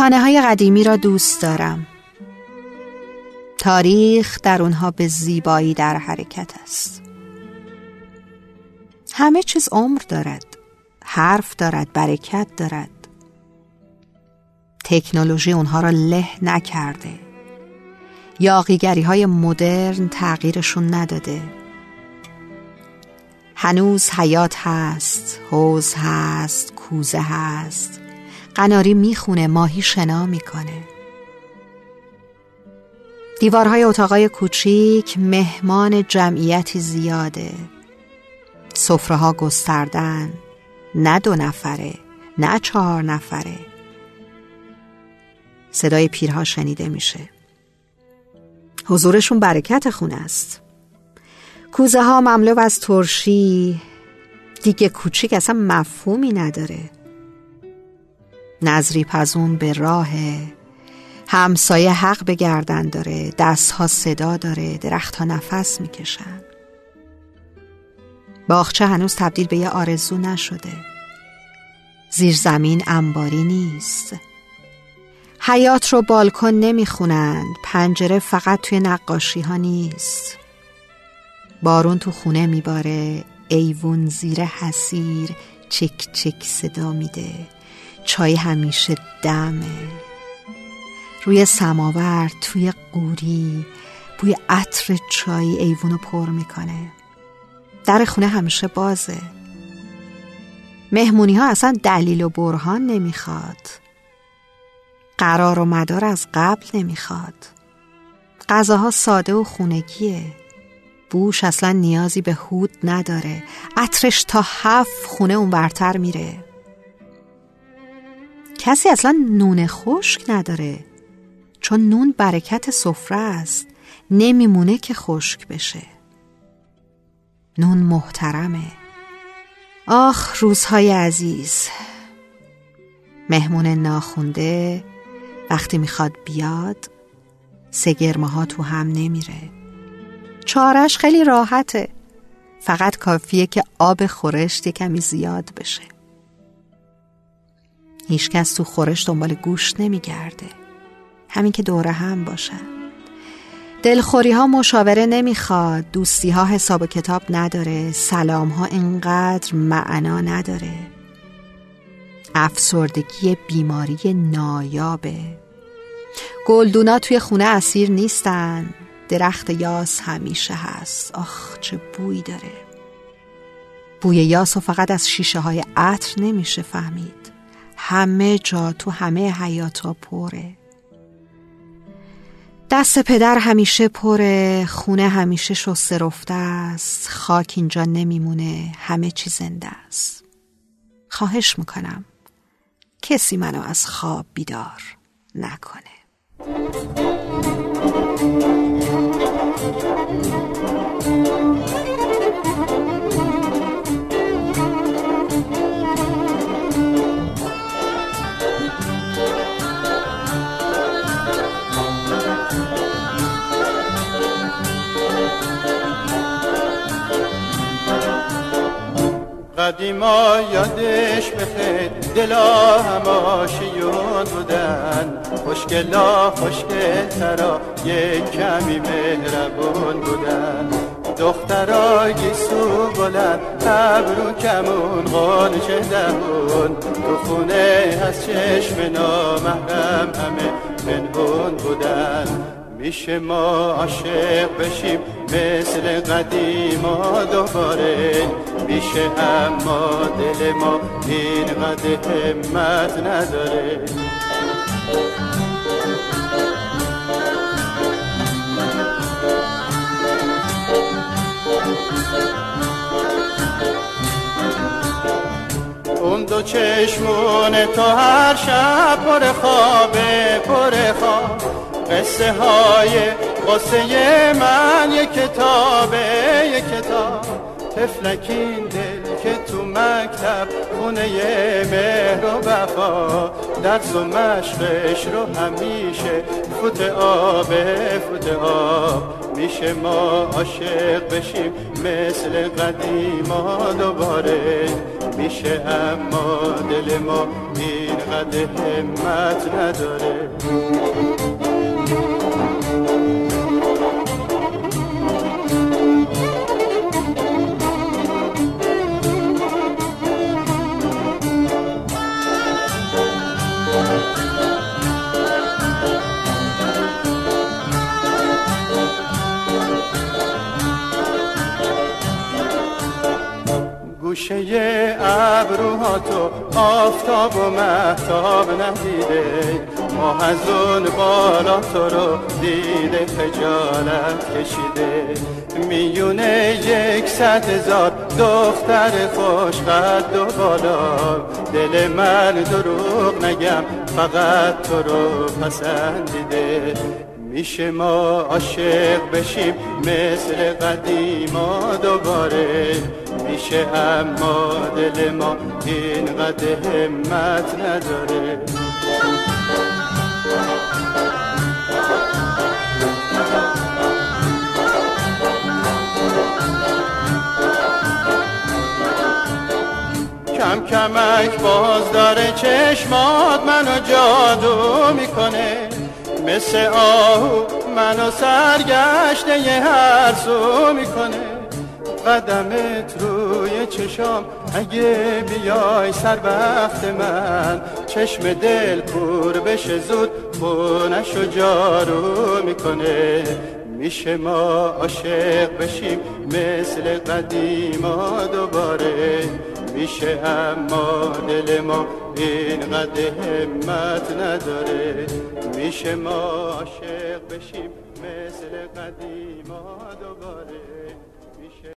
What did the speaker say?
خانه های قدیمی را دوست دارم. تاریخ در اونها به زیبایی در حرکت است. همه چیز عمر دارد حرف دارد برکت دارد. تکنولوژی اونها را له نکرده. یاقیگری های مدرن تغییرشون نداده. هنوز حیات هست حوز هست کوزه هست. قناری می‌خونه ماهی شنا می‌کنه. دیوارهای اتاقای کوچیک مهمان جمعیتی زیاده. سفره ها گستردن. نه دو نفره نه چهار نفره. صدای پیرها شنیده میشه. حضورشون برکت خونه است. کوزه ها مملو از ترشی. دیگه کوچیک اصلا مفهومی نداره. نظری پزون به راه. همسایه حق به گردن داره دستها صدا داره درختها نفس می‌کشن. باغچه هنوز تبدیل به یه آرزو نشده. زیر زمین انباری نیست. حیات رو بالکن نمی‌خونند پنجره فقط توی نقاشی ها نیست. بارون تو خونه میباره ایوون زیر حسیر چک چک صدا میده. چای همیشه دمه. روی سماور توی قوری بوی عطر چای ایوونو پر می‌کنه. در خونه همیشه بازه. مهمونی ها اصلا دلیل و برهان نمی‌خواد. قرار و مدار از قبل نمی‌خواد. غذاها ساده و خونگیه. بوش اصلا نیازی به هود نداره. عطرش تا هفت خونه اون برتر میره. کسی اصلا نون خشک نداره. چون نون برکت سفره است نمیمونه که خشک بشه. نون محترمه. آخ روزهای عزیز. مهمون ناخونده وقتی می‌خواد بیاد سگرمه ها تو هم نمیره. چارش خیلی راحته. فقط کافیه که آب خورشت کمی زیاد بشه. هیچکس تو خورش دنبال گوشت نمیگرده. همین که دوره هم باشن. دلخوری ها مشاوره نمی‌خواد دوستی ها حساب و کتاب نداره سلام ها انقدر معنا نداره. افسردگی بیماری نایابه. گلدونا توی خونه اسیر نیستن درخت یاس همیشه هست. آخ چه بوی داره. بوی یاس و فقط از شیشه های عطر نمیشه فهمید. همه جا تو همه حیاتا پره. دست پدر همیشه پره خونه همیشه شسته رفته است. خاک اینجا نمیمونه همه چی زنده است. خواهش می‌کنم کسی منو از خواب بیدار نکنه. قدیما یادش بخیر. دلا هماشیون بودن. خوشگلا خوشگلترا. یه کمی مهربون بودن. دخترای گیسو بلند ابرو کمون قانچه دهون تو خونه از چشم نامحرم همه پنهون بودن. میشه ما عاشق بشیم مثل قدیما دوباره. میشه اما دل ما اینقدر همت نداره. اون دو چشمون تو هر شب پر خوابه پر خواب. قصه های قصه من یک کتابه یک کتاب. تفلکین دل که تو مکتب خونه مهر و وفا. درس و مشقش رو همیشه فوت آب فوت آب. میشه ما عاشق بشیم مثل قدیما دوباره. میشه اما دل ما اینقدر همت نداره. گوشه ابروها تو آفتاب و محتاب ندیده. ما از اون بالا تو رو دیده خجالت کشیده. میونه یک صد هزار دختر خوش قد و بالا. دل من دروغ نگم فقط تو رو پسندیده. میشه ما عاشق بشیم مثل قدیما دوباره. میشه اما دل ما اینقدر همت نداره. کم کمک باز داره چشمات منو جادو می‌کنه. مثل آهو منو سرگشته یه هر سو می‌کنه. قدمت روی چشام اگه بیای سر وقت من چشم دل پر بشه زود خونش و جارو می‌کنه. میشه ما عاشق بشیم مثل قدیما دوباره. میشه اما دل ما اینقدر همت نداره. میشه ما عاشق بشیم مثل میشه